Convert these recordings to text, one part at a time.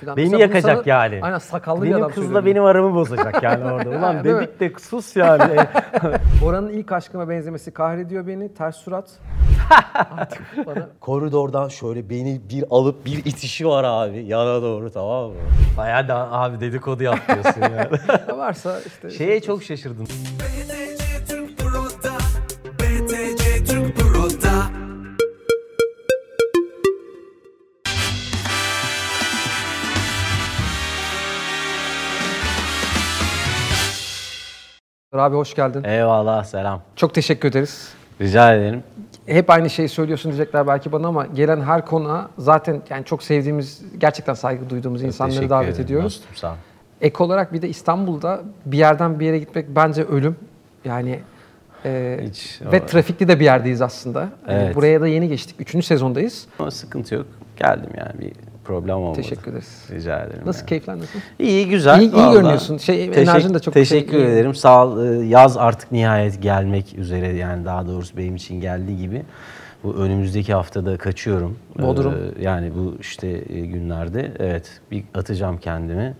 Falan. Beni Mesela yakacak sana- yani. Aynen sakallı bir Benim adam kızla söylüyor. benim aramı bozacak yani orada. Ulan dedik de sus yani. Bora'nın ilk aşkıma benzemesi kahrediyor beni. Ters surat. Bana Koridordan şöyle beni bir alıp bir itişi var abi yana doğru tamam mı? Bayağı da abi dedikodu yapıyorsun yani. ne varsa işte. Şeye çok şaşırdım. Abi hoş geldin. Eyvallah selam. Çok teşekkür ederiz. Rica ederim. Hep aynı şeyi söylüyorsun diyecekler belki bana ama gelen her konuğa zaten yani çok sevdiğimiz, gerçekten saygı duyduğumuz insanları Teşekkür davet ederim ediyoruz. dostum, sağ ol. Ek olarak bir de İstanbul'da bir yerden bir yere gitmek bence ölüm. Yani e, Hiç, ve o- trafikli de bir yerdeyiz aslında. Yani Evet. buraya da yeni geçtik. Üçüncü sezondayız. Ama sıkıntı yok. Geldim yani bir problem olmadı. Teşekkür ederiz. Rica ederim. Nasıl yani. keyifler nasıl? İyi güzel. İyi- iyi vallahi. görünüyorsun. Şey, enerjin de çok Teşekkür şey, iyi. ederim. Sağ ol. Ee, Yaz artık nihayet gelmek üzere yani daha doğrusu benim için geldiği gibi. Bu önümüzdeki haftada kaçıyorum. Bodrum. Ee, yani bu işte e, günlerde evet bir atacağım kendimi.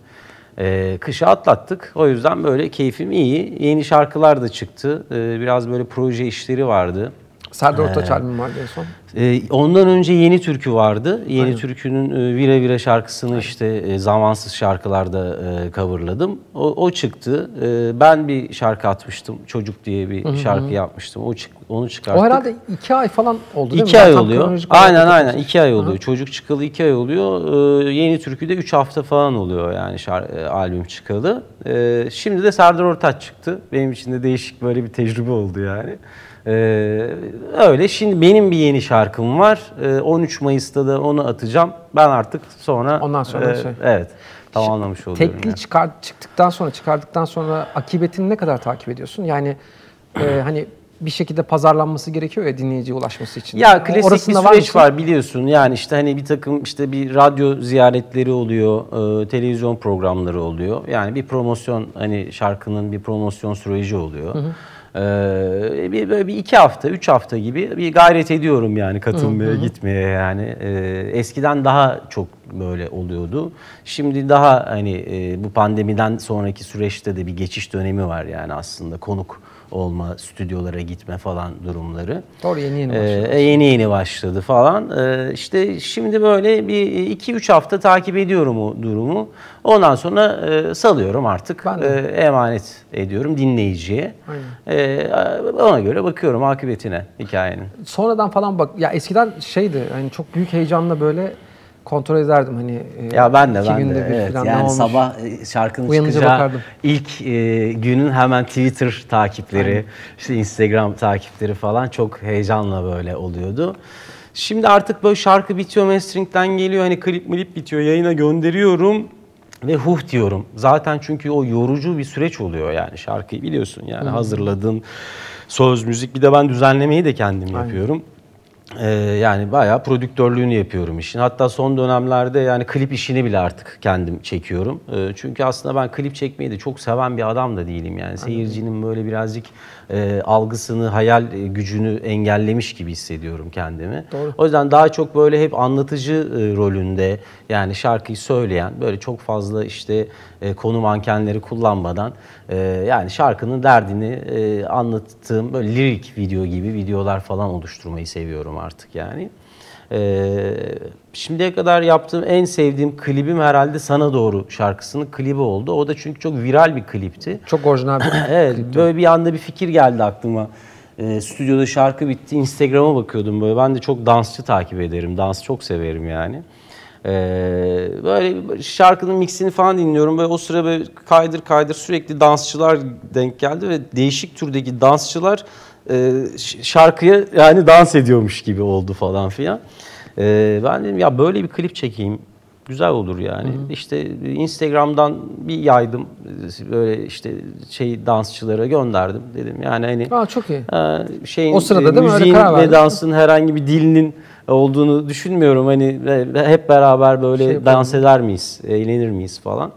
Ee, kışı atlattık. O yüzden böyle keyfim iyi. Yeni şarkılar da çıktı. Ee, biraz böyle proje işleri vardı. Serdar Ortaç albümü vardı en son. Ee, ondan önce Yeni Türkü vardı. Yeni Türkü'nün e, Vire Vire şarkısını işte e, zamansız şarkılarda e, coverladım. O, o çıktı. E, ben bir şarkı atmıştım. Çocuk diye bir şarkı yapmıştım. O çık, onu çıkarttık. O herhalde iki ay falan oldu değil mi? İki Ben ay tam oluyor. Aynen aynen iki ay oluyor. Çocuk çıkalı iki ay oluyor. Ee, yeni Türkü'de üç hafta falan oluyor yani şar- e, albüm çıkalı. Ee, şimdi de Serdar Ortaç çıktı. Benim için de değişik böyle bir tecrübe oldu yani. Ee, öyle. Şimdi benim bir yeni şarkım var. Ee, 13 Mayıs'ta da onu atacağım. Ben artık sonra... Ondan sonra e, şey. Evet. Tamamlamış oluyorum. Tekli yani. çıkar, çıktıktan sonra, çıkardıktan sonra akıbetini ne kadar takip ediyorsun? Yani e, hani bir şekilde pazarlanması gerekiyor ya dinleyiciye ulaşması için. Ya klasik orasında bir süreç mısın? var, biliyorsun. Yani işte hani bir takım işte bir radyo ziyaretleri oluyor, e, televizyon programları oluyor. Yani bir promosyon hani şarkının bir promosyon süreci oluyor. Ee, bir, böyle bir iki hafta, üç hafta gibi bir gayret ediyorum yani katılmaya, gitmeye yani. Ee, eskiden daha çok böyle oluyordu. Şimdi daha hani e, bu pandemiden sonraki süreçte de bir geçiş dönemi var yani aslında konuk olma, stüdyolara gitme falan durumları. Doğru, yeni yeni Ee, başladı. e, yeni yeni başladı falan. Ee, işte şimdi böyle bir iki üç hafta takip ediyorum o durumu. Ondan sonra e, salıyorum artık. Ben de. E, emanet ediyorum dinleyiciye. Ee, ona göre bakıyorum akıbetine hikayenin. Sonradan falan bak ya eskiden şeydi hani çok büyük heyecanla böyle kontrol ederdim hani e, Ya ben de iki ben günde de bir evet. yani sabah e, şarkının Uyanınca çıkacağı bakardım. ilk e, günün hemen Twitter takipleri, işte Instagram takipleri falan çok heyecanla böyle oluyordu. Şimdi artık böyle şarkı bitiyor, mastering'den geliyor, hani klip milip bitiyor, yayına gönderiyorum ve huh diyorum. Zaten çünkü o yorucu bir süreç oluyor yani şarkıyı biliyorsun yani hazırladın söz müzik bir de ben düzenlemeyi de kendim yapıyorum. Ee, yani bayağı prodüktörlüğünü yapıyorum işin. Hatta son dönemlerde yani klip işini bile artık kendim çekiyorum. Ee, çünkü aslında ben klip çekmeyi de çok seven bir adam da değilim. Yani seyircinin böyle birazcık e, algısını, hayal gücünü engellemiş gibi hissediyorum kendimi. O yüzden daha çok böyle hep anlatıcı e, rolünde yani şarkıyı söyleyen böyle çok fazla işte e, konu mankenleri kullanmadan e, yani şarkının derdini e, anlattığım böyle lirik video gibi videolar falan oluşturmayı seviyorum artık yani. E, şimdiye kadar yaptığım en sevdiğim klibim herhalde Sana Doğru şarkısının klibi oldu. O da çünkü çok viral bir klipti. Çok orijinal bir Evet, böyle bir anda bir fikir geldi aklıma. Ee, stüdyoda şarkı bitti, Instagram'a bakıyordum böyle. Ben de çok dansçı takip ederim, dans çok severim yani. Ee, böyle şarkının mixini falan dinliyorum. Böyle o sıra böyle kaydır kaydır sürekli dansçılar denk geldi ve değişik türdeki dansçılar şarkıya yani dans ediyormuş gibi oldu falan filan. Ee, ben dedim ya böyle bir klip çekeyim. Güzel olur yani. İşte Instagram'dan bir yaydım böyle işte şey dansçılara gönderdim dedim. Yani hani Aa, çok iyi. e, şeyin O sırada e, değil mi? Öyle müziğin karar verdin. ve dansın herhangi bir dilinin olduğunu düşünmüyorum. Hani hep beraber böyle Şey dans eder miyiz, eğlenir miyiz falan.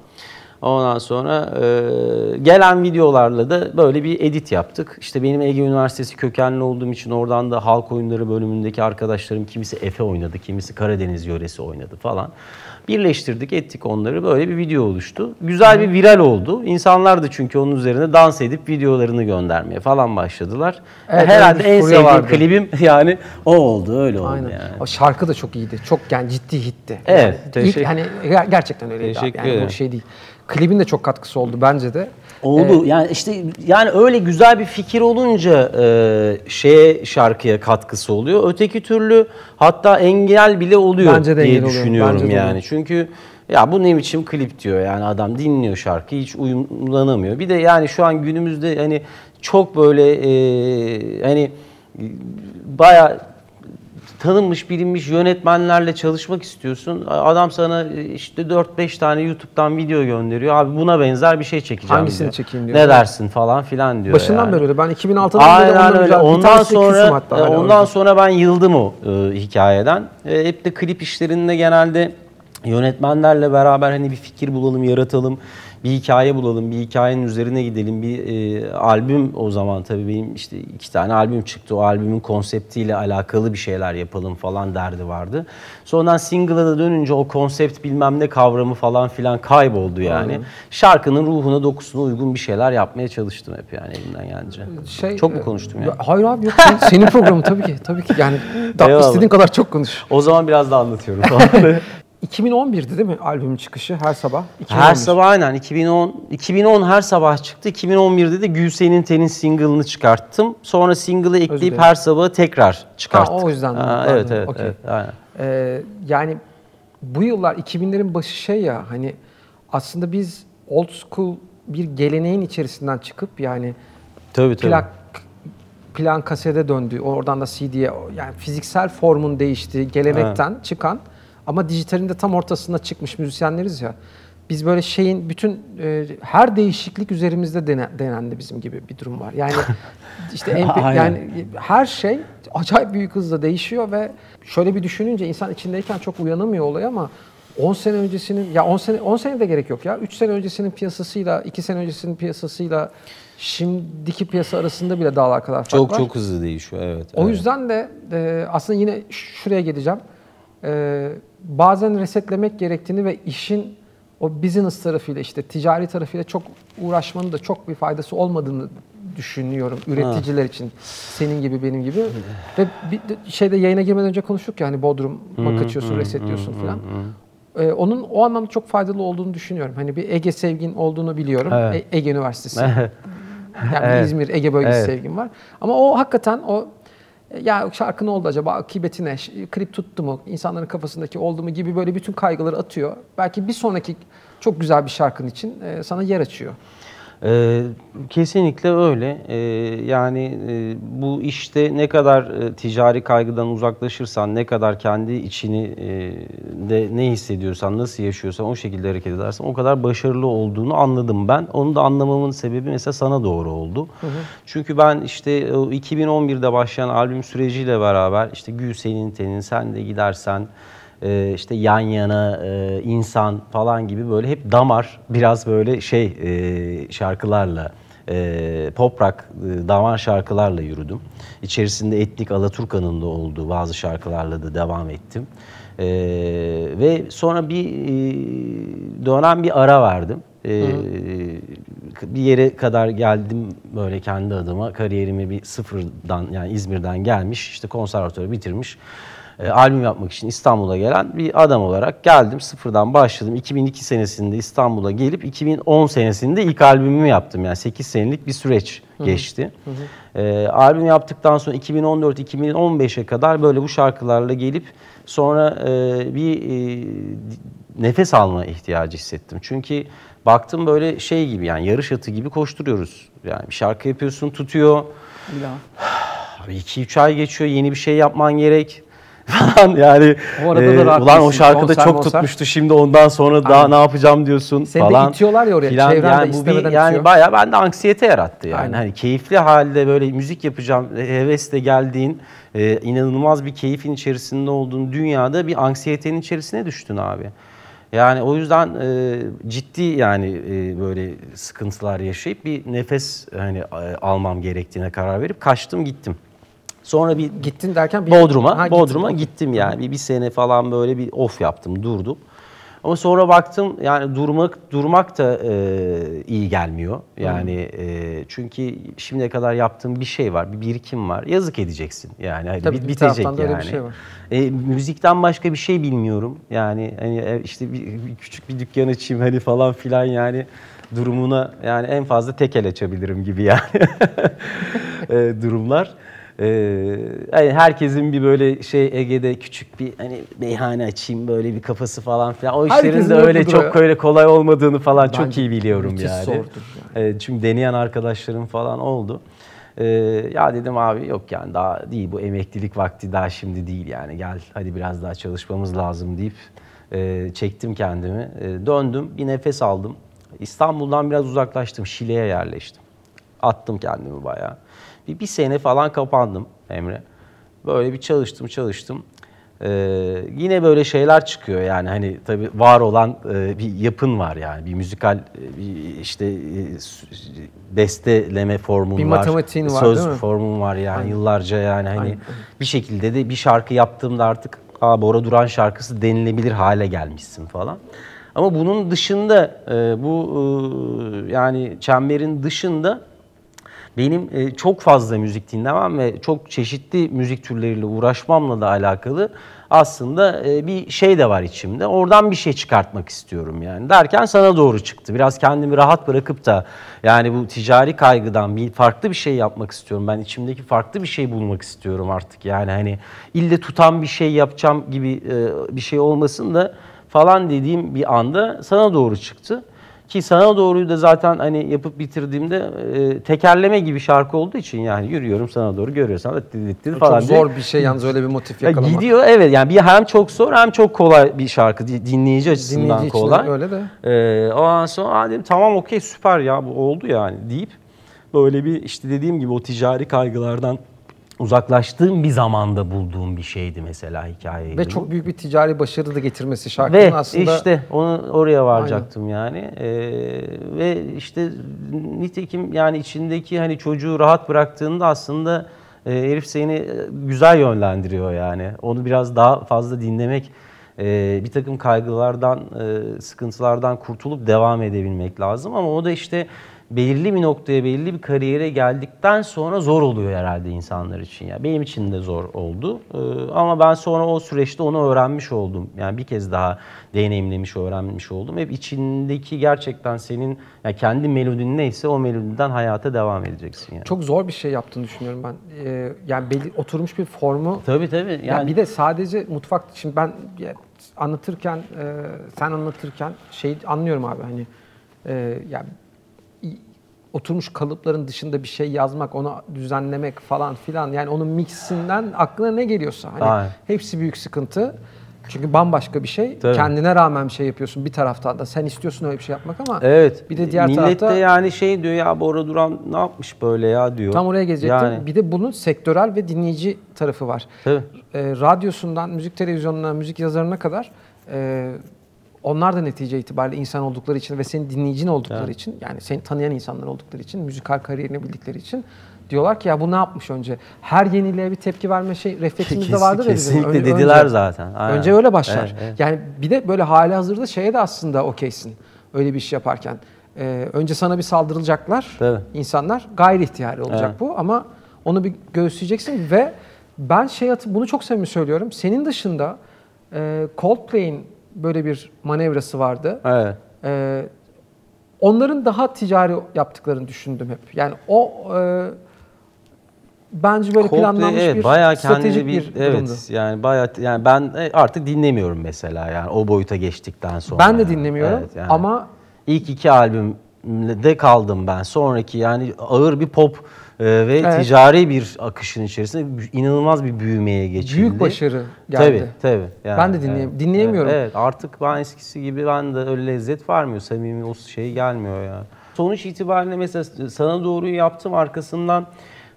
Ondan sonra e, gelen videolarla da böyle bir edit yaptık. İşte benim Ege Üniversitesi kökenli olduğum için oradan da halk oyunları bölümündeki arkadaşlarım kimisi Efe oynadı, kimisi Karadeniz yöresi oynadı falan. Birleştirdik, ettik onları. Böyle bir video oluştu. Güzel bir viral oldu. İnsanlar da çünkü onun üzerine dans edip videolarını göndermeye falan başladılar. Evet, Herhalde en sevdiğim vardı. klibim yani o oldu, öyle oldu Aynen. yani. O şarkı da çok iyiydi. Çok yani ciddi hitti. Evet, Yani ilk- hani ger- gerçekten öyleydi. abi. Teşekkür yani ederim. bu şey değil. Klibin de çok katkısı oldu bence de. Oldu. yani işte yani öyle güzel bir fikir olunca e, şeye şarkıya katkısı oluyor. Öteki türlü hatta engel bile oluyor Bence de diye oluyor. düşünüyorum Bence yani. oluyor. Çünkü ya bu ne biçim klip diyor yani adam dinliyor şarkıyı hiç uyumlanamıyor. Bir de yani şu an günümüzde hani çok böyle e, hani baya tanınmış bilinmiş yönetmenlerle çalışmak istiyorsun. Adam sana e, işte 4-5 tane YouTube'dan video gönderiyor. Abi buna benzer bir şey çekeceğim Hangisini diyor. çekeyim diyor. Ne dersin falan filan diyor. Başından yani. beri öyle. Ben 2006'dan beri Aynen öyle. bir Ondan tanesi küsüm sonra hatta e, hala ondan orada. sonra ben yıldım o e, hikayeden. E, hep de klip işlerinde genelde yönetmenlerle beraber hani bir fikir bulalım, yaratalım. Bir hikaye bulalım, bir hikayenin üzerine gidelim. Bir e, albüm o zaman tabii benim işte iki tane albüm çıktı. O albümün konseptiyle alakalı bir şeyler yapalım falan derdi vardı. Sonradan single'a da dönünce o konsept bilmem ne kavramı falan filan kayboldu yani. Şarkının ruhuna, dokusuna uygun bir şeyler yapmaya çalıştım hep yani elimden gelince. Şey, Çok mu e, konuştum ya? Hayır abi yok. Senin, senin programın tabii ki. Tabii ki. Yani Eyvallah. istediğin kadar çok konuş. O zaman biraz daha anlatıyorum. 2011'di değil mi albümün çıkışı her sabah? 2011. her sabah aynen 2010 2010 her sabah çıktı. 2011'de de Gülsen'in Ten'in single'ını çıkarttım. Sonra single'ı ekleyip her sabah tekrar çıkarttık. Ha, o yüzden? Ha, evet evet, okey. evet aynen. Ee, yani bu yıllar 2000'lerin başı şey ya hani aslında biz old school bir geleneğin içerisinden çıkıp yani Tabii tabii. plak plan kasete döndü. Oradan da CD'ye yani fiziksel formun değiştiği gelenekten çıkan ama dijitalin de tam ortasında çıkmış müzisyenleriz ya. Biz böyle şeyin bütün e, her değişiklik üzerimizde dene- denendi bizim gibi bir durum var. Yani işte MP yani her şey acayip büyük hızla değişiyor ve şöyle bir düşününce insan içindeyken çok uyanamıyor olay ama 10 sene öncesinin ya 10 sene 10 sene de gerek yok ya. 3 sene öncesinin piyasasıyla 2 sene öncesinin piyasasıyla şimdiki piyasa arasında bile dağlar kadar fark Çok var. çok hızlı değişiyor evet. O evet. yüzden de e, aslında yine şuraya geleceğim. E, bazen resetlemek gerektiğini ve işin o business tarafıyla işte ticari tarafıyla çok uğraşmanın da çok bir faydası olmadığını düşünüyorum üreticiler için. Senin gibi benim gibi. ve bir de şeyde yayına girmeden önce konuştuk ya hani Bodrum'a kaçıyorsun, resetliyorsun falan. E, onun o anlamda çok faydalı olduğunu düşünüyorum. Hani bir Ege sevgin olduğunu biliyorum. Evet. E- Ege Üniversitesi. Yani Evet. İzmir, Ege bölgesi Evet. sevgim var. Ama o hakikaten o ya şarkı ne oldu acaba, akıbeti ne, klip tuttu mu, insanların kafasındaki oldu mu gibi böyle bütün kaygıları atıyor. Belki bir sonraki çok güzel bir şarkın için e, sana yer açıyor. Ee, kesinlikle öyle. Ee, yani e, bu işte ne kadar e, ticari kaygıdan uzaklaşırsan, ne kadar kendi içini e, de ne hissediyorsan, nasıl yaşıyorsan o şekilde hareket edersen o kadar başarılı olduğunu anladım ben. Onu da anlamamın sebebi mesela sana doğru oldu. Çünkü ben işte o 2011'de başlayan albüm süreciyle beraber işte Gül senin tenin, sen de gidersen e, işte yan yana e, insan falan gibi böyle hep damar biraz böyle şey e, şarkılarla e, pop rock e, damar şarkılarla yürüdüm. İçerisinde etnik Alaturka'nın da olduğu bazı şarkılarla da devam ettim. E, ve sonra bir e, dönem bir ara verdim. E, bir yere kadar geldim böyle kendi adıma kariyerimi bir sıfırdan yani İzmir'den gelmiş işte konservatuarı bitirmiş e, albüm yapmak için İstanbul'a gelen bir adam olarak geldim. Sıfırdan başladım. 2002 senesinde İstanbul'a gelip 2010 senesinde ilk albümümü yaptım. Yani 8 senelik bir süreç geçti. E, albüm yaptıktan sonra 2014-2015'e kadar böyle bu şarkılarla gelip sonra e, bir e, nefes alma ihtiyacı hissettim. Çünkü baktım böyle şey gibi yani yarış atı gibi koşturuyoruz. Yani bir şarkı yapıyorsun tutuyor. Abi 2-3 ay geçiyor yeni bir şey yapman gerek falan yani. Rahat ulan o şarkıda Konser, çok monser. tutmuştu şimdi ondan sonra daha Aynen. ne yapacağım diyorsun Seni de falan. itiyorlar ya oraya, Filan. çevren de yani bu bir, istemeden yani itiyor. bayağı bende anksiyete yarattı yani. Aynen. Hani keyifli halde böyle müzik yapacağım hevesle geldiğin e, inanılmaz bir keyfin içerisinde olduğun dünyada bir anksiyetenin içerisine düştün abi. Yani o yüzden e, ciddi yani e, böyle sıkıntılar yaşayıp bir nefes hani e, almam gerektiğine karar verip kaçtım gittim. Sonra bir Gittin derken bir Bodrum'a, Ha. Bodrum'a Okey. gittim yani. Bir, bir sene falan böyle bir off yaptım, durdum. Ama sonra baktım yani durmak durmak da e, iyi gelmiyor. Yani e, çünkü şimdiye kadar yaptığım bir şey var, bir birikim var. Yazık edeceksin yani. Hani Tabii bit- bir bitecek da öyle bir yani. şey var. E, müzikten başka bir şey bilmiyorum. Yani hani e, işte bir, bir küçük bir dükkan açayım hani falan filan yani durumuna yani en fazla tekel açabilirim gibi yani e, durumlar. E, hani herkesin bir böyle şey Ege'de küçük bir hani meyhane açayım böyle bir kafası falan filan. O işlerin Herkesin de öyle çok ya. öyle kolay olmadığını falan çok Bence iyi biliyorum yani. zordur E, çünkü deneyen arkadaşlarım falan oldu. E, ya dedim abi yok yani daha değil bu emeklilik vakti daha şimdi değil yani gel hadi biraz daha çalışmamız lazım deyip e, çektim kendimi. E, döndüm bir nefes aldım. İstanbul'dan biraz uzaklaştım Şile'ye yerleştim. Attım kendimi bayağı. Bir, bir sene falan kapandım Emre. Böyle bir çalıştım çalıştım. Ee, yine böyle şeyler çıkıyor yani hani tabii var olan e, bir yapın var yani bir müzikal e, bir işte e, besteleme formun Bir var. matematiğin var, Söz değil mi? formun var yani Aynen. yıllarca yani hani Aynen. bir şekilde de bir şarkı yaptığımda artık Aa, Bora Duran şarkısı denilebilir hale gelmişsin falan. Ama bunun dışında e, bu e, yani çemberin dışında benim e, çok fazla müzik dinlemem ve çok çeşitli müzik türleriyle uğraşmamla da alakalı aslında e, bir şey de var içimde. Oradan bir şey çıkartmak istiyorum yani. Derken sana doğru çıktı. Biraz kendimi rahat bırakıp da yani bu ticari kaygıdan bir farklı bir şey yapmak istiyorum. Ben içimdeki farklı bir şey bulmak istiyorum artık. Yani hani ille tutan bir şey yapacağım gibi e, bir şey olmasın da falan dediğim bir anda sana doğru çıktı. Ki sana doğruyu da zaten hani yapıp bitirdiğimde e, tekerleme gibi şarkı olduğu için yani yürüyorum sana doğru görüyorsan da dit falan Çok diye. zor bir şey yalnız öyle bir motif Ya yakalamak. gidiyor evet yani bir hem çok zor hem çok kolay bir şarkı di- dinleyici açısından Dinleyici kolay. öyle de. Ee, ondan sonra dedim tamam okey süper ya bu oldu yani deyip böyle bir işte dediğim gibi o ticari kaygılardan uzaklaştığım bir zamanda bulduğum bir şeydi mesela hikayeydi. Ve çok büyük bir ticari başarı da getirmesi şarkının Ve aslında. işte onu oraya varacaktım yani. Ee, ve işte nitekim yani içindeki hani çocuğu rahat bıraktığında aslında e, herif seni e, güzel yönlendiriyor yani. Onu biraz daha fazla dinlemek, e, bir takım kaygılardan, e, sıkıntılardan kurtulup devam edebilmek lazım. Ama o da işte belirli bir noktaya, belirli bir kariyere geldikten sonra zor oluyor herhalde insanlar için. Yani benim için de zor oldu. Ee, ama ben sonra o süreçte onu öğrenmiş oldum. Yani bir kez daha deneyimlemiş, öğrenmiş oldum. Hep içindeki gerçekten senin yani kendi melodin neyse o melodiden hayata devam edeceksin yani. Çok zor bir şey yaptığını düşünüyorum ben. Ee, yani belli oturmuş bir formu. Tabii tabii. Yani, Yani bir de sadece mutfak şimdi ben anlatırken e, sen anlatırken şey anlıyorum abi hani e, yani oturmuş kalıpların dışında bir şey yazmak, onu düzenlemek falan filan yani onun mixinden aklına ne geliyorsa hani Aynen. hepsi büyük sıkıntı. Çünkü bambaşka bir şey. Tabii. Kendine rağmen bir şey yapıyorsun bir taraftan da. Sen istiyorsun öyle bir şey yapmak ama Evet. bir de diğer Millet tarafta de yani şey diyor ya Bora Duran ne yapmış böyle ya diyor. Tam oraya gelecektim. Yani. Bir de bunun sektörel ve dinleyici tarafı var. Tabii. Ee, radyosundan, müzik televizyonuna, müzik yazarına kadar e, onlar da netice itibariyle insan oldukları için ve senin dinleyicin oldukları Evet. için yani seni tanıyan insanlar oldukları için, müzikal kariyerini bildikleri için diyorlar ki ya bu ne yapmış önce? Her yeniliğe bir tepki verme şey refleksimizde vardır ya bizim. kesinlikle Ön- dediler önce. zaten. Aynen. Önce öyle başlar. Evet, evet. Yani bir de böyle hali hazırda şeye de aslında okeysin. Öyle bir iş yaparken. Ee, önce sana bir saldırılacaklar. Tabii. insanlar gayri ihtiyari olacak Evet. bu ama onu bir göğüsleyeceksin ve ben şey bunu çok samimi söylüyorum. Senin dışında e, Coldplay'in böyle bir manevrası vardı. Evet. E, onların daha ticari yaptıklarını düşündüm hep. Yani o e, bence böyle Coldplay, planlanmış evet, bir bayağı stratejik bir, bir, evet, durumdu. yani bayağı yani ben e, artık dinlemiyorum mesela yani o boyuta geçtikten sonra. Ben de yani. dinlemiyorum Evet, yani. ama ilk iki albümde kaldım ben. Sonraki yani ağır bir pop e, ve Evet. ticari bir akışın içerisinde inanılmaz bir büyümeye geçildi. büyük başarı geldi. Tabii tabii. Yani, Ben de dinleyem- dinleyemiyorum. Evet, evet, artık ben eskisi gibi ben de öyle lezzet vermiyor. Samimi o şey gelmiyor ya. Sonuç itibariyle mesela sana doğruyu yaptım arkasından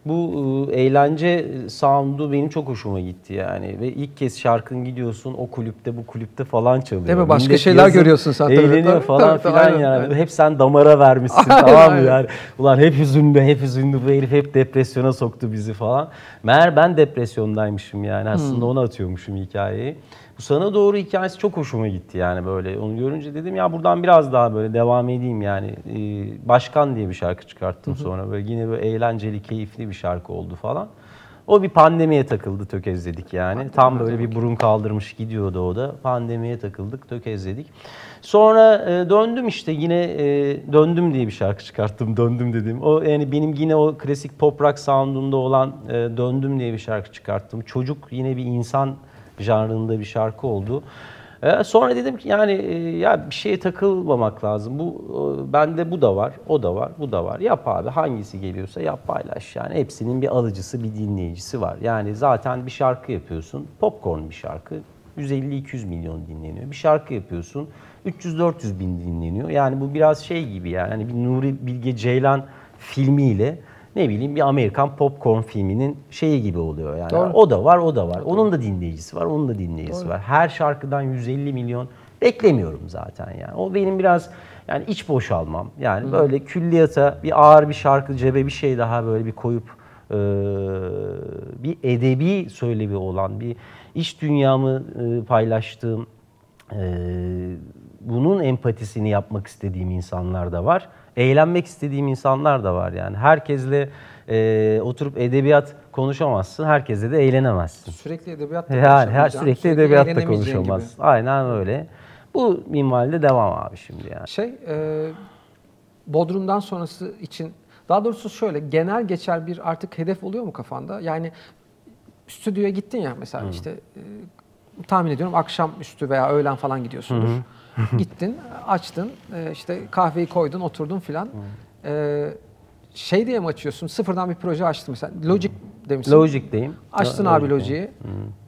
bu e, eğlence sound'u benim çok hoşuma gitti yani. Ve ilk kez şarkın gidiyorsun o kulüpte bu kulüpte falan çalıyor. Değil mi? Başka Millet şeyler yazın görüyorsun sen. Eğleniyor Tabii, falan tabii, filan aynen, yani. aynen. Hep sen damara vermişsin Aynen, tamam mı yani. Ulan hep hüzünlü, hep hüzünlü bu herif hep depresyona soktu bizi falan. Meğer ben depresyondaymışım yani. Aslında ona atıyormuşum hikayeyi. Bu sana doğru hikayesi çok hoşuma gitti yani böyle. Onu görünce dedim ya buradan biraz daha böyle devam edeyim yani. Ee, Başkan diye bir şarkı çıkarttım sonra. Böyle yine böyle eğlenceli, keyifli bir şarkı oldu falan. O bir pandemiye takıldı tökezledik yani. Tam böyle bir burun kaldırmış gidiyordu o da. Pandemiye takıldık tökezledik. Sonra e, döndüm işte yine e, döndüm diye bir şarkı çıkarttım. Döndüm dedim. O yani benim yine o klasik pop rock sound'unda olan e, döndüm diye bir şarkı çıkarttım. Çocuk yine bir insan janrında bir şarkı oldu. E, sonra dedim ki yani e, ya bir şeye takılmamak lazım. Bu e, bende bu da var, o da var, bu da var. Yap abi hangisi geliyorsa yap paylaş. Yani hepsinin bir alıcısı, bir dinleyicisi var. Yani zaten bir şarkı yapıyorsun. Popcorn bir şarkı. 150-200 milyon dinleniyor. Bir şarkı yapıyorsun. 300-400 bin dinleniyor. Yani bu biraz şey gibi yani bir Nuri Bilge Ceylan filmiyle ne bileyim bir Amerikan popcorn filminin şeyi gibi oluyor yani. Doğru. O da var, o da var. Onun da dinleyicisi var, onun da dinleyicisi var. Her şarkıdan 150 milyon beklemiyorum zaten yani. O benim biraz yani iç boşalmam. Yani böyle külliyata bir ağır bir şarkı cebe bir şey daha böyle bir koyup e, bir edebi söylevi olan bir iç dünyamı e, paylaştığım e, bunun empatisini yapmak istediğim insanlar da var. Eğlenmek istediğim insanlar da var yani. Herkesle e, oturup edebiyat konuşamazsın, herkesle de eğlenemezsin. Sürekli edebiyatla Yani her konuşamayacağın, sürekli edebiyatta eğlenemeyeceğin gibi. Aynen öyle. Bu minvalde devam abi şimdi yani. Şey, e, Bodrum'dan sonrası için, daha doğrusu şöyle, genel geçer bir artık hedef oluyor mu kafanda? Yani stüdyoya gittin ya mesela işte e, tahmin ediyorum akşam üstü veya öğlen falan gidiyorsundur. Gittin, açtın, e, işte kahveyi koydun, oturdun filan. E, şey diye mi açıyorsun? Sıfırdan bir proje açtın mesela. Logic demişsin. Logic'teyim. Açtın abi. Logic'i.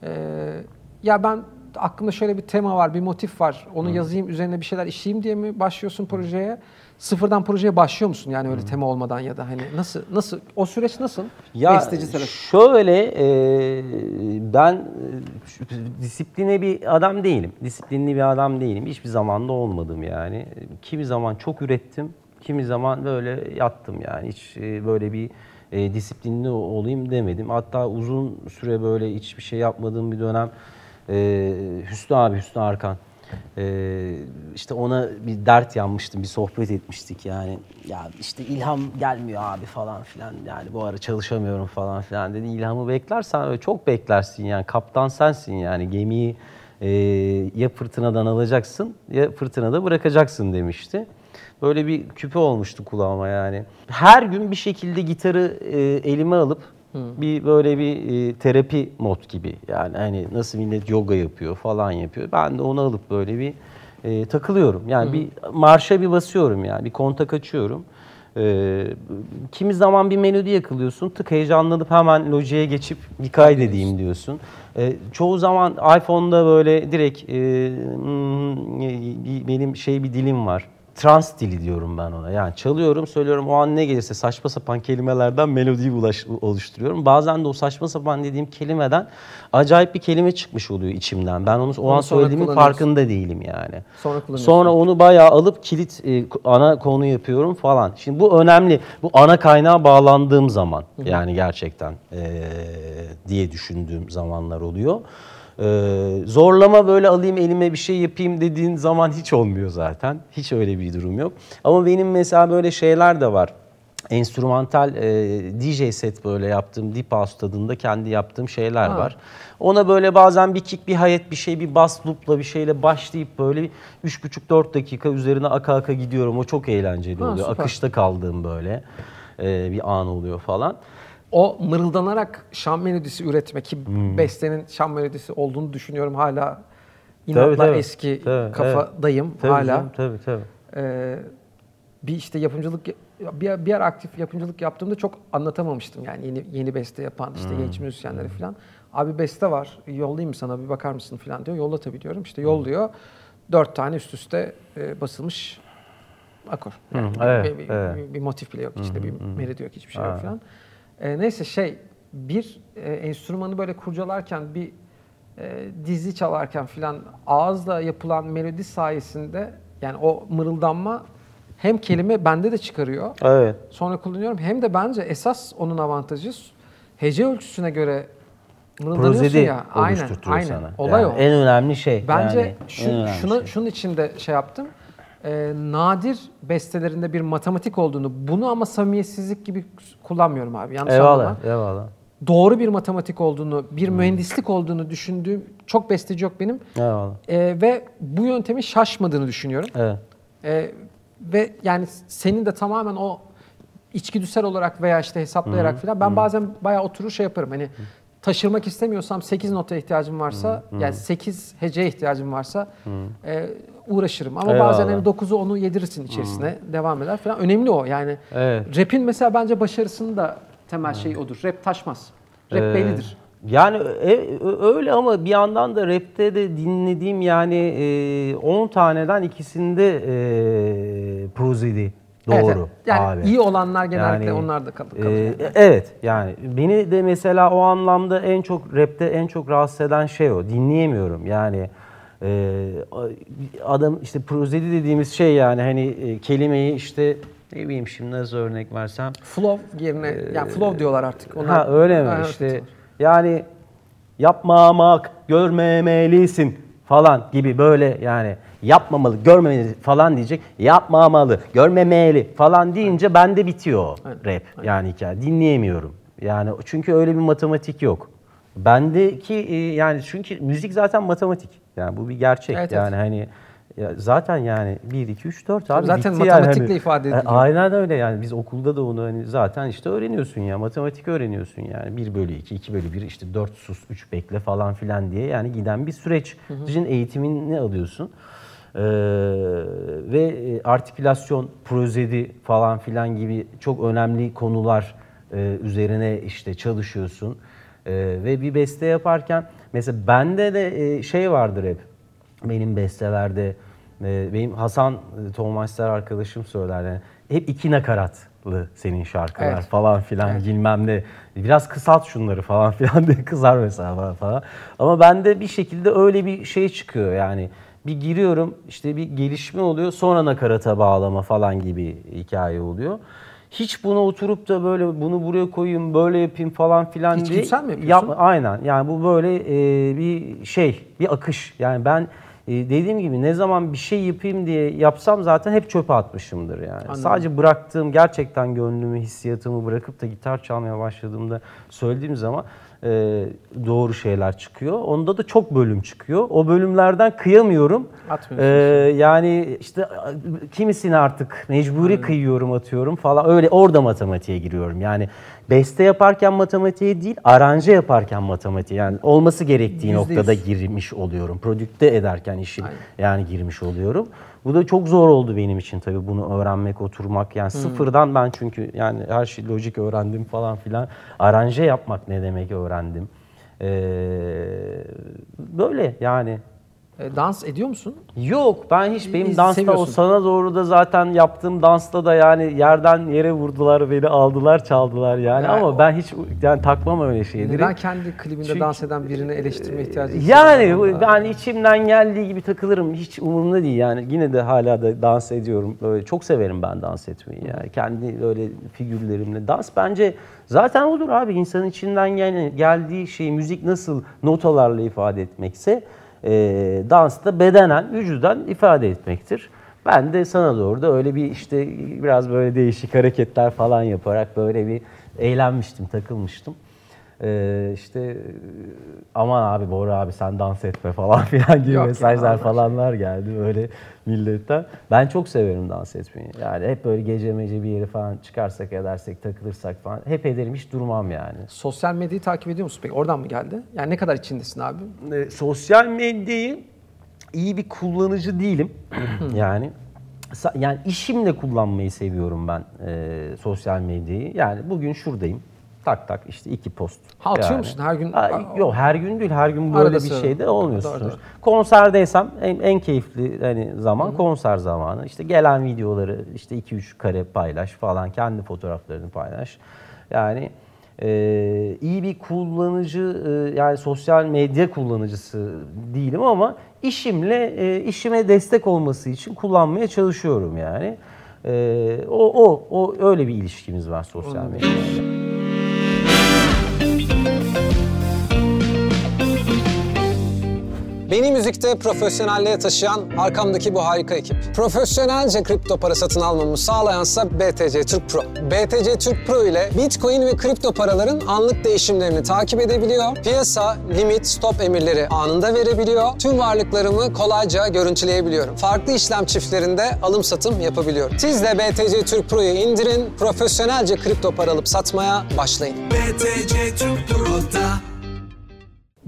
Ee, ya ben aklımda şöyle bir tema var, bir motif var. Onu yazayım, üzerine bir şeyler işleyeyim diye mi başlıyorsun projeye? Sıfırdan projeye başlıyor musun yani öyle tema olmadan ya da hani nasıl nasıl o süreç nasıl? Ya Besteci tarafı. şöyle e, ben e, disipline bir adam değilim. Disiplinli bir adam değilim. Hiçbir zaman da olmadım yani. Kimi zaman çok ürettim, kimi zaman böyle yattım yani. Hiç e, böyle bir e, disiplinli olayım demedim. Hatta uzun süre böyle hiçbir şey yapmadığım bir dönem e, Hüsnü abi, Hüsnü Arkan. Ee, işte ona bir dert yanmıştım, bir sohbet etmiştik yani. Ya işte ilham gelmiyor abi falan filan yani bu ara çalışamıyorum falan filan dedi. İlhamı beklersen öyle çok beklersin yani kaptan sensin yani gemiyi e, ya fırtınadan alacaksın ya fırtınada bırakacaksın demişti. Böyle bir küpe olmuştu kulağıma yani. Her gün bir şekilde gitarı e, elime alıp bir böyle bir e, terapi mod gibi yani hani nasıl millet yoga yapıyor falan yapıyor. Ben de onu alıp böyle bir e, takılıyorum. Yani bir marşa bir basıyorum yani bir kontak açıyorum. E, kimi zaman bir melodi yakalıyorsun tık heyecanlanıp hemen Logic'e geçip bir kaydedeyim diyorsun. E, çoğu zaman iPhone'da böyle direkt e, hmm, bir- benim şey bir dilim var. Trans dili diyorum ben ona. Yani çalıyorum, söylüyorum o an ne gelirse saçma sapan kelimelerden melodiyi ulaş- oluşturuyorum. Bazen de o saçma sapan dediğim kelimeden acayip bir kelime çıkmış oluyor içimden. Ben onu o an söylediğimin farkında değilim yani. Sonra. Sonra onu bayağı alıp kilit e, ana konu yapıyorum falan. Şimdi bu önemli. Bu ana kaynağa bağlandığım zaman yani gerçekten e, diye düşündüğüm zamanlar oluyor. E, zorlama böyle alayım elime bir şey yapayım dediğin zaman hiç olmuyor zaten. Hiç öyle bir durum yok. Ama benim mesela böyle şeyler de var enstrümantal e, DJ set böyle yaptığım Deep House tadında kendi yaptığım şeyler Ha. var. Ona böyle bazen bir kick, bir hayat, bir şey, bir bass loop'la bir şeyle başlayıp böyle bir 3,5-4 dakika üzerine aka aka gidiyorum. O çok eğlenceli Ha, oluyor. süper. Akışta kaldığım böyle e, bir an oluyor falan. O mırıldanarak şan melodisi üretme ki Hmm. bestenin şan melodisi olduğunu düşünüyorum hala. İnatla Tabii, tabii. eski Tabii, kafadayım Tabii hala. tabii tabii. Ee, bir işte yapımcılık bir, bir ara aktif yapımcılık yaptığımda çok anlatamamıştım yani yeni yeni beste yapan işte Hmm. genç müzisyenleri falan. Abi beste var yollayayım mı sana bir bakar mısın falan diyor. Yolla tabii diyorum. İşte yolluyor. Dört tane üst üste e, basılmış akor. Yani bir- evet, bir, bir- evet. bir- bir motif bile yok işte bir melodi yok hiçbir şey yok falan. E, neyse şey bir e, enstrümanı böyle kurcalarken bir e, dizi çalarken filan ağızla yapılan melodi sayesinde yani o mırıldanma hem kelime bende de çıkarıyor. Evet. Sonra kullanıyorum. Hem de bence esas onun avantajı hece ölçüsüne göre mırıldanıyorsun prozedi ya. Aynen, aynen. sana. Olay Yani o. En önemli şey. Bence yani, şu, önemli şuna, şey. şunun için de şey yaptım. Ee, nadir bestelerinde bir matematik olduğunu, bunu ama samimiyetsizlik gibi kullanmıyorum abi. Yanlış Eyvallah, anlama. eyvallah. Doğru bir matematik olduğunu, bir mühendislik olduğunu düşündüğüm çok besteci yok benim. Eyvallah. Ee, ve bu yöntemin şaşmadığını düşünüyorum. Evet. Ee, ve yani senin de tamamen o içgüdüsel olarak veya işte hesaplayarak falan ben bazen bayağı oturur şey yaparım. Hani taşırmak istemiyorsam 8 notaya ihtiyacım varsa yani 8 heceye ihtiyacım varsa e, uğraşırım. Ama Eyvallah. bazen hani 9'u onu yedirirsin içerisine devam eder falan. Önemli o yani. Evet. Rap'in mesela bence başarısının da temel şeyi odur. Rap taşmaz. Rap Ee, bellidir. Yani e, öyle ama bir yandan da rapte de dinlediğim yani e, 10 taneden ikisinde e, prozedi doğru Evet, evet. Yani abi. iyi olanlar genellikle Yani, onlar da kal- kalır. e, yani. evet yani beni de mesela o anlamda en çok rapte en çok rahatsız eden şey o. Dinleyemiyorum yani. E, adam işte prozedi dediğimiz şey yani hani e, kelimeyi işte ne bileyim şimdi nasıl örnek versem Flow yerine yani flow diyorlar artık. Onlar, Ee, Ha öyle mi? Ha, işte evet. yani yapmamak, görmemelisin falan gibi böyle yani yapmamalı, görmemeli falan diyecek. Yapmamalı, görmemeli falan deyince bende bitiyor o rap yani hikaye. Dinleyemiyorum. Yani çünkü öyle bir matematik yok. Bendeki e, yani çünkü müzik zaten matematik. Yani bu bir gerçek. Evet, evet. yani hani ya zaten yani 1 2 3 4 abi Zaten yani. matematikle Hani- ifade E, ediliyor. Aynen öyle yani biz okulda da onu hani zaten işte öğreniyorsun ya matematik öğreniyorsun yani 1 bölü 2, 2 bölü 1 işte 4 sus 3 bekle falan filan diye yani giden bir süreç. Sizin eğitimini alıyorsun. Ee, ve e, artikülasyon, prozedi falan filan gibi çok önemli konular e, üzerine işte çalışıyorsun. Ee, ve bir beste yaparken mesela bende de e, şey vardır hep benim bestelerde e, benim Hasan e, Tolmaçlar arkadaşım söyler yani hep iki nakaratlı senin şarkılar Evet. falan filan bilmem ne. Biraz kısalt şunları falan filan diye kızar mesela falan. Ama bende bir şekilde öyle bir şey çıkıyor yani. Bir giriyorum işte bir gelişme oluyor sonra nakarata bağlama falan gibi hikaye oluyor. Hiç buna oturup da böyle bunu buraya koyayım böyle yapayım falan filan diye. İçgüdüsel mi yapıyorsun? Yap- Aynen yani bu böyle e, bir şey, bir akış. Yani ben e, dediğim gibi ne zaman bir şey yapayım diye yapsam zaten hep çöpe atmışımdır yani. Sadece bıraktığım gerçekten gönlümü, hissiyatımı bırakıp da gitar çalmaya başladığımda söylediğim zaman e, doğru şeyler çıkıyor. Onda da çok bölüm çıkıyor. O bölümlerden kıyamıyorum. Atmıyorsun. E, yani işte kimisini artık mecburi kıyıyorum atıyorum falan. Öyle orada matematiğe giriyorum. Yani beste yaparken matematiğe değil, aranje yaparken matematiğe. Yani olması gerektiği Yüzde noktada yüz. girmiş oluyorum. Prodükte ederken işin yani girmiş oluyorum. Bu da çok zor oldu benim için tabii bunu öğrenmek, oturmak. Yani sıfırdan ben çünkü yani her şey lojik öğrendim falan filan. Aranje yapmak ne demek öğrendim. Ee, böyle yani. E, dans ediyor musun? Yok ben hiç benim İyi, dansta o sana doğru da zaten yaptığım dansta da yani yerden yere vurdular beni aldılar çaldılar yani Yani ama o- ben hiç yani takmam öyle şeyleri. Neden kendi klibinde Çünkü- dans eden birini eleştirme ihtiyacı Yani hissediyorsun? ben içimden geldiği gibi takılırım. Hiç umurumda değil yani. Yine de hala da dans ediyorum. Böyle çok severim ben dans etmeyi yani. Kendi böyle figürlerimle. Dans bence zaten olur abi. İnsanın içinden gel- geldiği şeyi müzik nasıl notalarla ifade etmekse e, dans da bedenen, vücudan ifade etmektir. Ben de sana doğru da öyle bir işte biraz böyle değişik hareketler falan yaparak böyle bir eğlenmiştim, takılmıştım. Ee, işte aman abi Bora abi sen dans etme falan filan gibi Yok ya, mesajlar Allah falanlar geldi böyle milletten. Ben çok severim dans etmeyi. Yani hep böyle gece mece bir yere falan çıkarsak edersek takılırsak falan hep ederim hiç durmam yani. Sosyal medyayı takip ediyor musun peki? Oradan mı geldi? Yani ne kadar içindesin abi? e, sosyal medyayı iyi bir kullanıcı değilim. yani sa- yani işimle kullanmayı seviyorum ben e, sosyal medyayı. Yani bugün şuradayım. Tak tak işte iki post. Ha, atıyor yani. musun her gün? Ha, yok her gün değil. Her gün böyle Arada bir şeyde olmuyorsun. Doğru. Konserdeysem en, en keyifli hani zaman konser zamanı. İşte gelen videoları işte 2-3 kare paylaş falan. Kendi fotoğraflarını paylaş. Yani e, iyi bir kullanıcı e, yani sosyal medya kullanıcısı değilim ama işimle e, işime destek olması için kullanmaya çalışıyorum yani. E, o o o öyle bir ilişkimiz var sosyal medyayla. Beni müzikte profesyonelliğe taşıyan arkamdaki bu harika ekip. Profesyonelce kripto para satın almamı sağlayansa BTC Türk Pro. BTC Türk Pro ile Bitcoin ve kripto paraların anlık değişimlerini takip edebiliyor. Piyasa, limit, stop emirleri anında verebiliyor. Tüm varlıklarımı kolayca görüntüleyebiliyorum. Farklı işlem çiftlerinde alım satım yapabiliyorum. Siz de BTC Türk Pro'yu indirin, profesyonelce kripto para alıp satmaya başlayın. BTC Türk Pro'da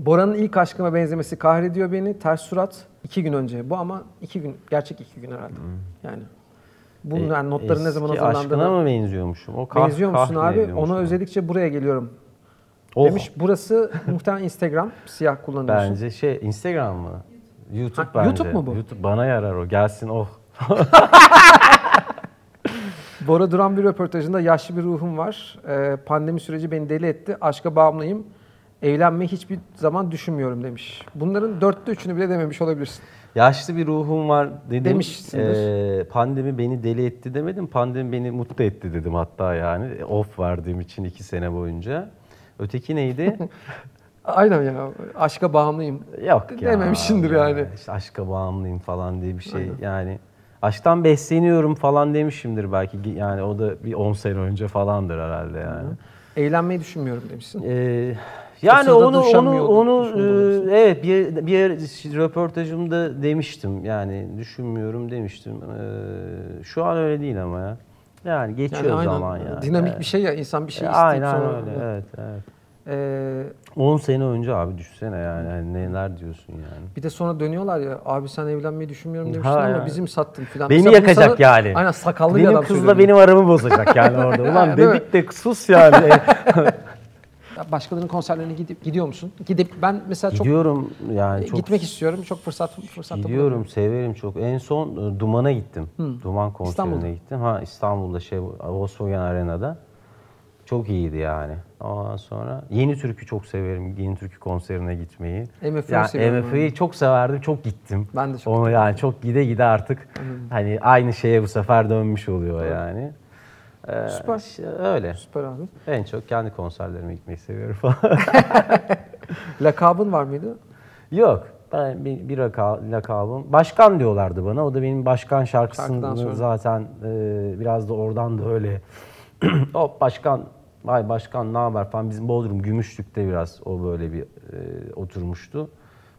Bora'nın ilk aşkıma benzemesi kahrediyor beni. Ters surat iki gün önce. Bu ama iki gün, gerçek iki gün herhalde. Yani. Bunun yani notların ne zaman Eski aşkına hazırlandığını mı benziyormuşum? O kah- benziyor musun abi? kahrediyormuşum. Onu özledikçe buraya geliyorum. Oh, Demiş burası muhtemelen Instagram. Siyah kullanıyorsun. Bence şey Instagram mı? YouTube Ha, bence. YouTube mu bu? YouTube bana yarar o. Gelsin oh. Bora Duran bir röportajında yaşlı bir ruhum var. Ee, pandemi süreci beni deli etti. Aşka bağımlıyım. Evlenmeyi hiçbir zaman düşünmüyorum demiş. Bunların dörtte üçünü bile dememiş olabilirsin. Yaşlı bir ruhum var dedim. Demişsindir. Ee, pandemi beni deli etti demedim. Pandemi beni mutlu etti dedim hatta yani. Off verdiğim için iki sene boyunca. Öteki neydi? Aynen ya. Aşka bağımlıyım. Yok ya. Dememişsindir yani. İşte aşka bağımlıyım falan diye bir şey. Yani aşktan besleniyorum falan demişimdir belki. Yani o da bir 10 sene önce falandır herhalde yani. Evlenmeyi düşünmüyorum demişsin. Ee, yani onu onu onu e, evet bir bir röportajımda demiştim. Yani düşünmüyorum demiştim. Ee, şu an öyle değil ama ya. Yani geçiyor Yani aynen. zaman ya. Dinamik Evet. bir şey ya. insan bir şey E, isteyip Aynen sonra... öyle. Evet, evet. Ee, 10 sene önce abi düşünsene yani. Hani neler diyorsun yani. bir de sonra dönüyorlar ya abi sen evlenmeyi düşünmüyorum demiştin Ha, ama yani. bizim sattın filan. Beni Mesela yakacak sana- yani. Aynen sakallı bir benim adam kızla söylüyor. benim aramı bozacak yani orada. Ulan dedik de sus yani. Başkalarının konserlerine gidip gidiyor musun? Gidip ben mesela çok Gidiyorum yani çok gitmek istiyorum. Çok fırsat fırsat Gidiyorum, severim çok. En son e, Duman'a gittim. Duman konserine İstanbul'da. gittim. Ha İstanbul'da şey Volkswagen Arena'da. Çok iyiydi yani. Ondan sonra Yeni Türkü çok severim. Yeni Türkü konserine gitmeyi. MFÖ'yü yani seviyorum MFÖ'yü çok severdim, çok gittim. Ben de çok Onu yani çok gide gide artık hani aynı şeye bu sefer dönmüş oluyor yani. Ee, Süper. işte öyle. Süper abi. En çok kendi konserlerime gitmeyi seviyorum falan. Lakabın var mıydı? Yok. Ben bir, bir laka- lakabım. Başkan diyorlardı bana. O da benim başkan şarkısını zaten e, biraz da oradan da öyle. Hop başkan, vay başkan ne haber falan. Bizim Bodrum Gümüşlük'te biraz o böyle bir e, oturmuştu.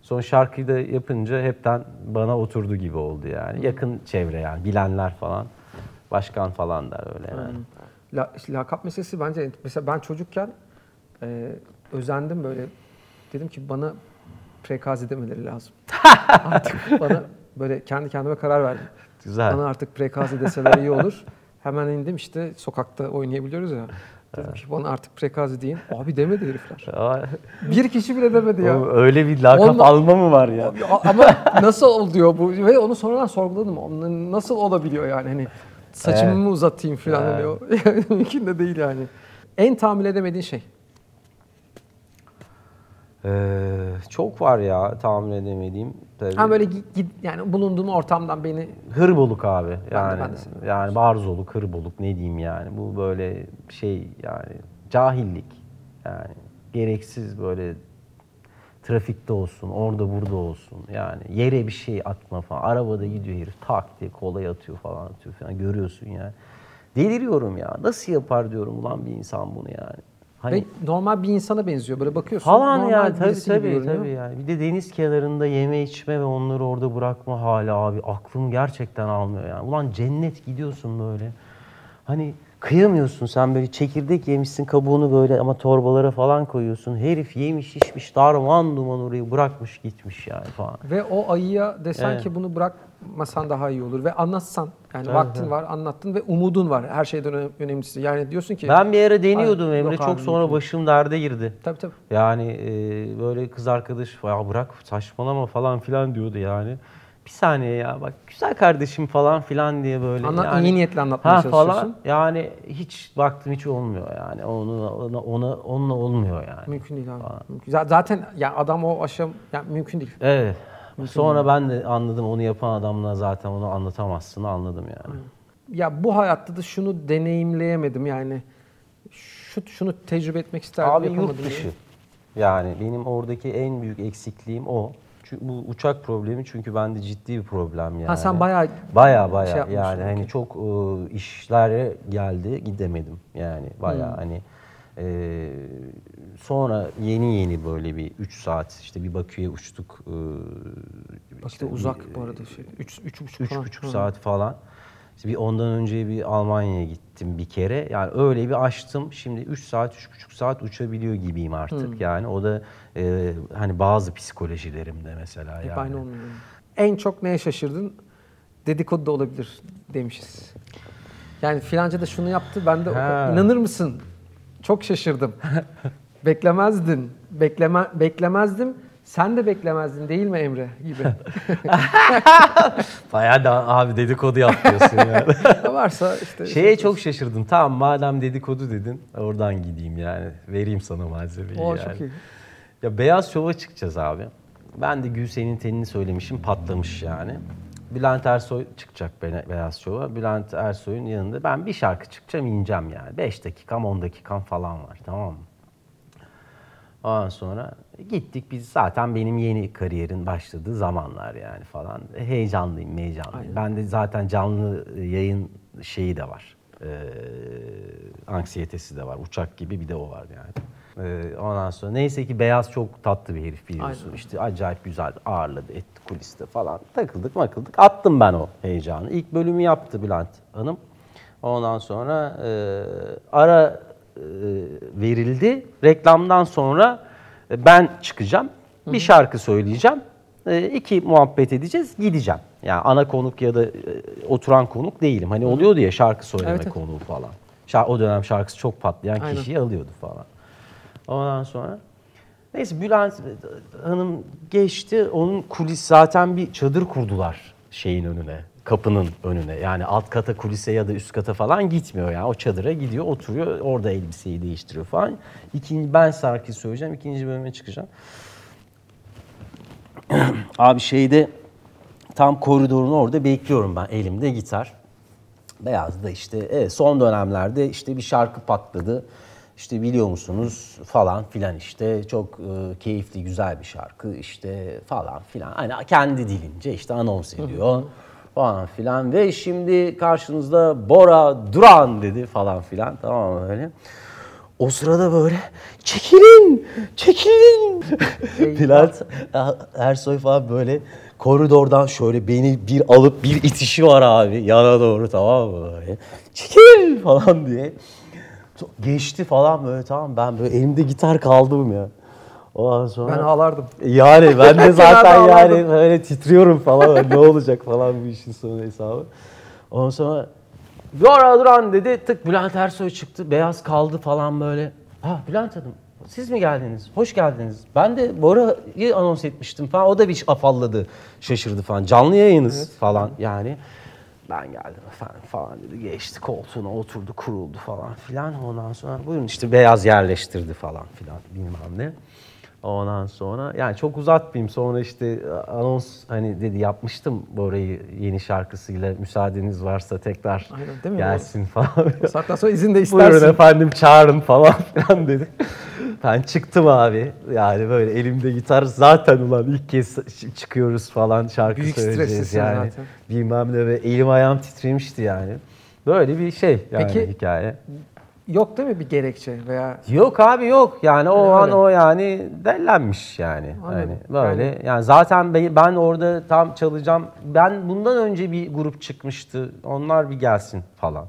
Son şarkıyı da yapınca hepten bana oturdu gibi oldu yani. Yakın çevre yani bilenler falan. Başkan falan der öyle yani. La, işte lakap meselesi bence mesela ben çocukken e, özendim böyle. Dedim ki bana prekazi demeleri lazım. artık bana böyle kendi kendime karar verdim. Güzel. Bana artık prekazi deseler iyi olur. Hemen indim işte sokakta oynayabiliyoruz ya. Dedim ki bana artık prekazi deyin. Abi demedi herifler. Bir kişi bile demedi ya. öyle bir lakap Onunla- alma mı var ya? Ama nasıl oluyor bu? Ve onu sonradan sorguladım. Onun nasıl olabiliyor yani hani saçımı Evet. mı uzatayım falan hani o mümkün de değil yani. En tahammül edemediğin şey. Ee, çok var ya tahmin edemediğim. Tabii. Ha böyle git, git- yani bulunduğum ortamdan beni Hırboluk abi. Yani ben de seviyorum. yani barzoluk, hırboluk ne diyeyim yani. Bu böyle şey yani cahillik. Yani gereksiz böyle trafikte olsun, orada burada olsun. Yani yere bir şey atma falan. Arabada gidiyor herif tak diye kolay atıyor falan atıyor falan. Görüyorsun yani. Deliriyorum ya. Nasıl yapar diyorum ulan bir insan bunu yani. Hani ve normal bir insana benziyor. Böyle bakıyorsun. falan normal yani tabii tabii tabii yani. Bir de deniz kenarında yeme içme ve onları orada bırakma hali abi aklım gerçekten almıyor yani. Ulan cennet gidiyorsun böyle. Hani kıyamıyorsun sen böyle çekirdek yemişsin kabuğunu böyle ama torbalara falan koyuyorsun. Herif yemiş içmiş darman duman orayı bırakmış gitmiş yani falan. Ve o ayıya desen Evet. ki bunu bırakmasan daha iyi olur ve anlatsan yani Evet, vaktin evet. var anlattın ve umudun var her şeyden öne- önemlisi. Yani diyorsun ki Ben bir ara deniyordum Emre çok abi, sonra başım derde girdi. tabii tabii. Yani e, böyle kız arkadaş ya bırak saçmalama falan filan diyordu yani. Bir saniye ya bak güzel kardeşim falan filan diye böyle. Anla- yani, iyi niyetle anlatmaya ha, çalışıyorsun. Falan, yani hiç baktım hiç olmuyor yani. Onu, ona, ona, onunla olmuyor yani. Mümkün değil abi. Mümkün. Z- Zaten ya adam o aşam yani mümkün değil. Evet. Sonra ben de anladım onu yapan adamla zaten onu anlatamazsın anladım yani. Ya bu hayatta da şunu deneyimleyemedim yani. Şu şunu tecrübe etmek isterdim Abi yurt dışı. Yani benim oradaki en büyük eksikliğim o. Çünkü bu uçak problemi çünkü bende ciddi bir problem yani. Ha sen bayağı Baya baya şey yani hani çok e, işlere geldi gidemedim yani baya Hmm. hani e, sonra yeni yeni böyle bir 3 saat işte bir Bakü'ye uçtuk. E, işte uzak bu arada şey. 3 3 buçuk Üç falan. buçuk Ha. saat falan. İşte bir ondan önce bir Almanya'ya gittim bir kere. Yani öyle bir açtım. Şimdi 3 saat, üç buçuk saat uçabiliyor gibiyim artık. Hmm. Yani o da e, hani bazı psikolojilerimde mesela Hep yani. aynı olmuyor. En çok neye şaşırdın? Dedikodu da olabilir demişiz. Yani filanca da şunu yaptı. Ben de Ha. inanır mısın? Çok şaşırdım. Beklemezdin. Bekleme, beklemezdim. Sen de beklemezdin değil mi Emre gibi. Bayağı da abi dedikodu yapıyorsun yani. Varsa işte Şeye çok şaşırdım. Tamam madem dedikodu dedin oradan gideyim yani. Vereyim sana malzemeyi O yani. çok iyi. Ya Beyaz Şov'a çıkacağız abi. Ben de Gülsen'in tenini söylemişim patlamış yani. Bülent Ersoy çıkacak Be- Beyaz Şov'a. Bülent Ersoy'un yanında ben bir şarkı çıkacağım ineceğim yani. 5 dakikam 10 dakikam falan var tamam mı? Ondan sonra gittik biz zaten benim yeni kariyerin başladığı zamanlar yani falan. Heyecanlıyım, heyecanlıyım. Ben de zaten canlı yayın şeyi de var. Ee, anksiyetesi de var. Uçak gibi bir de o var yani. Ee, ondan sonra neyse ki Beyaz çok tatlı bir herif biliyorsun. Aynen. İşte acayip güzel ağırladı, etti kuliste falan. Takıldık makıldık. Attım ben o heyecanı. İlk bölümü yaptı Bülent Hanım. Ondan sonra e, ara e, verildi. Reklamdan sonra e, ben çıkacağım. Bir şarkı söyleyeceğim. E, iki muhabbet edeceğiz. Gideceğim. Yani ana konuk ya da e, oturan konuk değilim. Hani oluyordu ya şarkı söyleme evet. konuğu falan. Şar- o dönem şarkısı çok patlayan Aynen. kişiyi alıyordu falan. Ondan sonra neyse Bülent Hanım geçti. Onun kulis zaten bir çadır kurdular şeyin önüne. Kapının önüne. Yani alt kata kulise ya da üst kata falan gitmiyor yani. O çadıra gidiyor, oturuyor. Orada elbiseyi değiştiriyor falan. İkinci ben şarkıyı söyleyeceğim. ikinci bölüme çıkacağım. Abi şeyde tam koridorun orada bekliyorum ben elimde gitar. Beyaz da işte evet, son dönemlerde işte bir şarkı patladı. İşte biliyor musunuz falan filan işte çok e, keyifli güzel bir şarkı işte falan filan. Hani kendi dilince işte anons ediyor falan filan ve şimdi karşınızda Bora Duran dedi falan filan tamam mı öyle. O sırada böyle çekilin, çekilin. Bülent Ersoy falan böyle koridordan şöyle beni bir alıp bir itişi var abi yana doğru tamam mı böyle. Çekil falan diye. Geçti falan böyle tamam ben böyle elimde gitar kaldım ya. Ondan sonra Ben ağlardım. yani ben de zaten yani böyle titriyorum falan ne olacak falan bu işin sonu hesabı. Ondan sonra Dora Duran dedi tık Bülent Ersoy çıktı beyaz kaldı falan böyle. Ha Bülent Hanım siz mi geldiniz? Hoş geldiniz. Ben de Bora'yı anons etmiştim falan. O da bir afalladı, şaşırdı falan. Canlı yayınız falan yani. Ben geldim efendim falan dedi. Geçti koltuğuna oturdu, kuruldu falan filan. Ondan sonra buyurun işte beyaz yerleştirdi falan filan bilmem ne. Ondan sonra yani çok uzatmayayım. Sonra işte anons hani dedi yapmıştım Bora'yı yeni şarkısıyla müsaadeniz varsa tekrar Aynen, gelsin falan. O saatten sonra izin de Buyurun istersin. efendim çağırın falan filan dedi. Ben çıktım abi. Yani böyle elimde gitar zaten ulan ilk kez çıkıyoruz falan şarkı Büyük söyleyeceğiz yani. zaten. Bilmem ne ve elim ayağım titremişti yani. Böyle bir şey yani Peki- hikaye. Yok değil mi bir gerekçe veya Yok abi yok. Yani o Yani an öyle. o yani dellenmiş yani. Anladım. Hani böyle Yani- yani, zaten ben orada tam çalacağım. Ben bundan önce bir grup çıkmıştı. Onlar bir gelsin falan.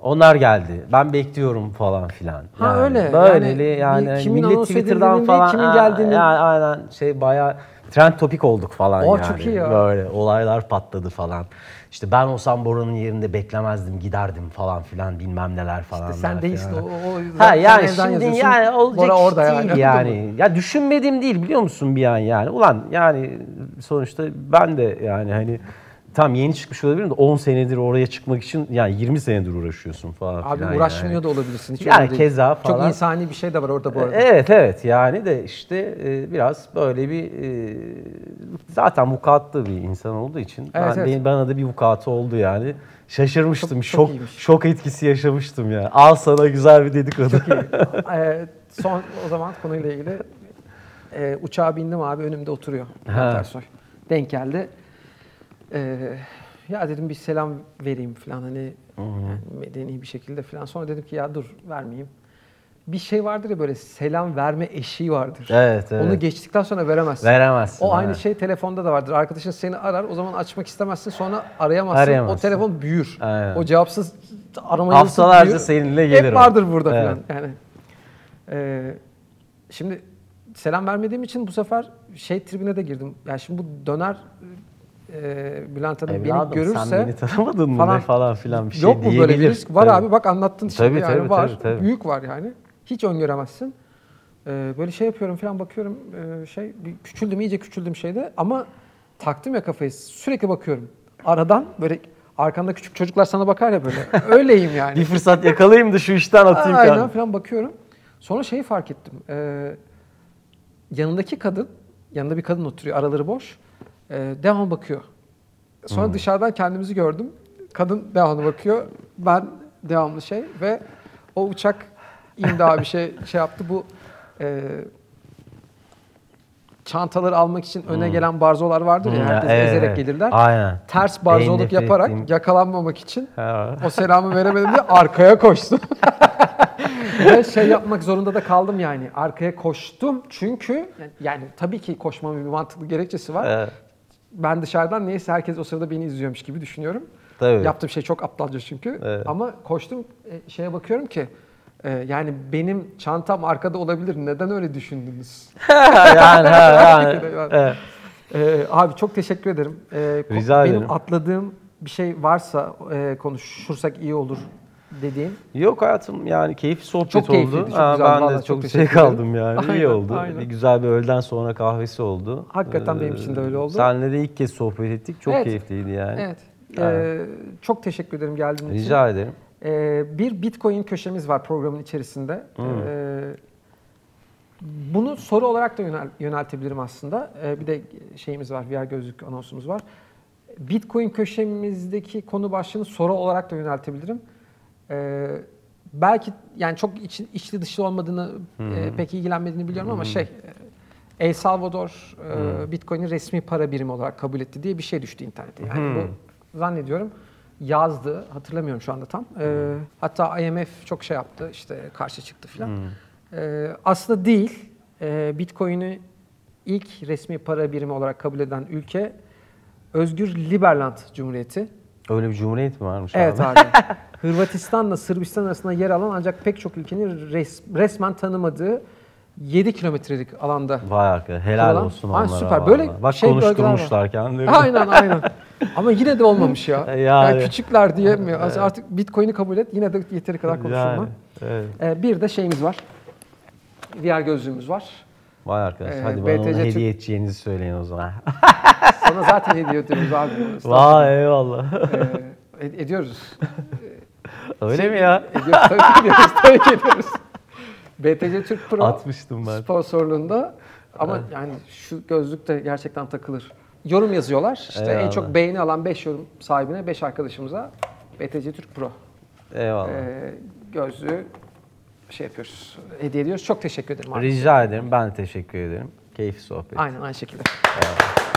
Onlar geldi. Ben bekliyorum falan filan. Ha, öyle. Böyleli Yani yani, yani kimin millet Twitter'dan falan kimin ha, geldiğinin- yani aynen şey bayağı trend topik olduk falan O yani. çok iyi ya. Böyle olaylar patladı falan. İşte ben olsam Bora'nın yerinde beklemezdim, giderdim falan filan bilmem neler falan. sen değilsin o, o yüzden Ha yani şimdi yazıyorsun, yani olacak Bora orada değil yani. yani. Ya düşünmediğim değil biliyor musun bir an yani. Ulan yani sonuçta ben de yani hani tam yeni çıkmış olabilirim de 10 senedir oraya çıkmak için yani 20 senedir uğraşıyorsun falan Abi filan uğraşmıyor yani. da olabilirsin. Hiç Yani keza Çok falan. insani bir şey de var orada bu arada. Evet evet yani de işte e, biraz böyle bir e, zaten vukuatlı bir insan olduğu için ben, Evet, evet. benim- bana da bir vukuatı oldu yani. Şaşırmıştım. Çok- çok şok iyiymiş. şok etkisi yaşamıştım ya. Al sana güzel bir dedikodu. Ee, son o zaman konuyla ilgili Ee, uçağa bindim abi önümde oturuyor Ersoy. Denk geldi. Ee, ya dedim bir selam vereyim falan hani yani medeni bir şekilde falan. Sonra dedim ki ya dur vermeyeyim. Bir şey vardır ya böyle selam verme eşiği vardır. Evet, evet. Onu geçtikten sonra veremezsin. Veremezsin, O aynı evet. şey telefonda da vardır. Arkadaşın seni arar o zaman açmak istemezsin sonra arayamazsın. Arayamazsın. O telefon büyür. Aynen. O cevapsız aramayı Haftalarca büyür. seninle gelir Hep o. vardır burada Evet. falan. Yani ee, şimdi selam vermediğim için bu sefer şey tribine de girdim. Yani şimdi bu döner e, Bülent Hanım beni Evladım görürse sen beni tanımadın mı falan- falan filan bir şey Yok mu böyle bir risk? Var Tabii. abi bak anlattın şimdi Tabii, yani tabii, var. tabii, tabii. Büyük var yani. Hiç öngöremezsin. Ee, böyle şey yapıyorum falan bakıyorum ee, şey küçüldüm iyice küçüldüm şeyde ama taktım ya kafayı sürekli bakıyorum. Aradan böyle arkanda küçük çocuklar sana bakar ya böyle. Öyleyim yani. Bir fırsat yakalayayım da şu işten atayım Aynen kendimi. falan bakıyorum. Sonra şeyi fark ettim. Ee, yanındaki kadın, yanında bir kadın oturuyor, araları boş. Ee, devamlı bakıyor. Sonra Hmm. dışarıdan kendimizi gördüm. Kadın devamlı bakıyor. Ben devamlı şey ve o uçak indi abi şey şey yaptı. Bu e, çantaları almak için öne gelen barzolar vardır ya. Hmm, Herkes evet, ezerek evet. gelirler. Aynen. Ters barzoluk yaparak ettiğim- yakalanmamak için Ha. o selamı veremedim diye arkaya koştum. Ve şey yapmak zorunda da kaldım yani. Arkaya koştum çünkü yani, yani tabii ki koşmamın bir mantıklı gerekçesi var. Evet. Ben dışarıdan neyse herkes o sırada beni izliyormuş gibi düşünüyorum. Tabii. Yaptığım şey çok aptalca çünkü. Evet. Ama koştum e, şeye bakıyorum ki e, yani benim çantam arkada olabilir. Neden öyle düşündünüz? yani, ha, yani. Evet. Ee, abi çok teşekkür ederim. Ee, Rica benim ederim. atladığım bir şey varsa e, konuşursak iyi olur dediğin. Yok hayatım yani keyifli sohbet Çok oldu. keyifliydi, çok Ha, güzel, ben de çok çok şey kaldım yani. Aynen, İyi oldu. aynen. Bir güzel bir öğleden sonra kahvesi oldu. Ee, Hakikaten benim için de öyle oldu. Seninle de ilk kez sohbet ettik. Çok Evet. keyifliydi yani. Evet. Ee, çok teşekkür ederim geldiğin için. Rica ederim. Ee, bir Bitcoin köşemiz var programın içerisinde. Hmm. Ee, bunu soru olarak da yönel- yöneltebilirim aslında. Ee, bir de şeyimiz var, VR gözlük anonsumuz var. Bitcoin köşemizdeki konu başlığını soru olarak da yöneltebilirim. Ee, belki yani çok iç, içli dışlı olmadığını, e, pek ilgilenmediğini biliyorum ama şey, e, El Salvador e, Bitcoin'i resmi para birimi olarak kabul etti diye bir şey düştü internete. Yani bu zannediyorum yazdı, hatırlamıyorum şu anda tam. Ee, hatta IMF çok şey yaptı, işte karşı çıktı filan. Ee, aslında değil, Ee, Bitcoin'i ilk resmi para birimi olarak kabul eden ülke Özgür Liberland Cumhuriyeti. Öyle bir cumhuriyet mi varmış Evet abi? abi. Hırvatistan'la Sırbistan arasında yer alan ancak pek çok ülkenin res- resmen tanımadığı 7 kilometrelik alanda. Vay arkadaş helal Kurulan- olsun Aynen, onlara. süper. vallahi. Böyle Bak şey konuşturmuşlar kendilerini. Aynen aynen. Ama yine de olmamış ya. Yani. Yani küçükler diye mi? Artık Bitcoin'i kabul et yine de yeteri kadar konuşulma. Yani, evet. Ee, bir de şeyimiz var. VR gözlüğümüz var. Vay arkadaş Ee, hadi bana onu BTC hediye edeceğinizi söyleyin o zaman. Sana zaten hediye ediyoruz abi. Vay eyvallah. Ee, ed- ediyoruz. Öyle mi ya? Ediyoruz tabii ki ediyoruz. Tabii ki ediyoruz. BTC Türk Pro Atmıştım ben. sponsorluğunda ama yani şu gözlük de gerçekten takılır. Yorum yazıyorlar. İşte en Eyvallah. çok beğeni alan 5 yorum sahibine 5 arkadaşımıza BTC Türk Pro Eyvallah. e, gözlüğü şey yapıyoruz. Hediye ediyoruz. Çok teşekkür ederim abi. Rica ederim. Ben de teşekkür ederim. Keyifli sohbet. Aynen aynı şekilde. Eyvallah.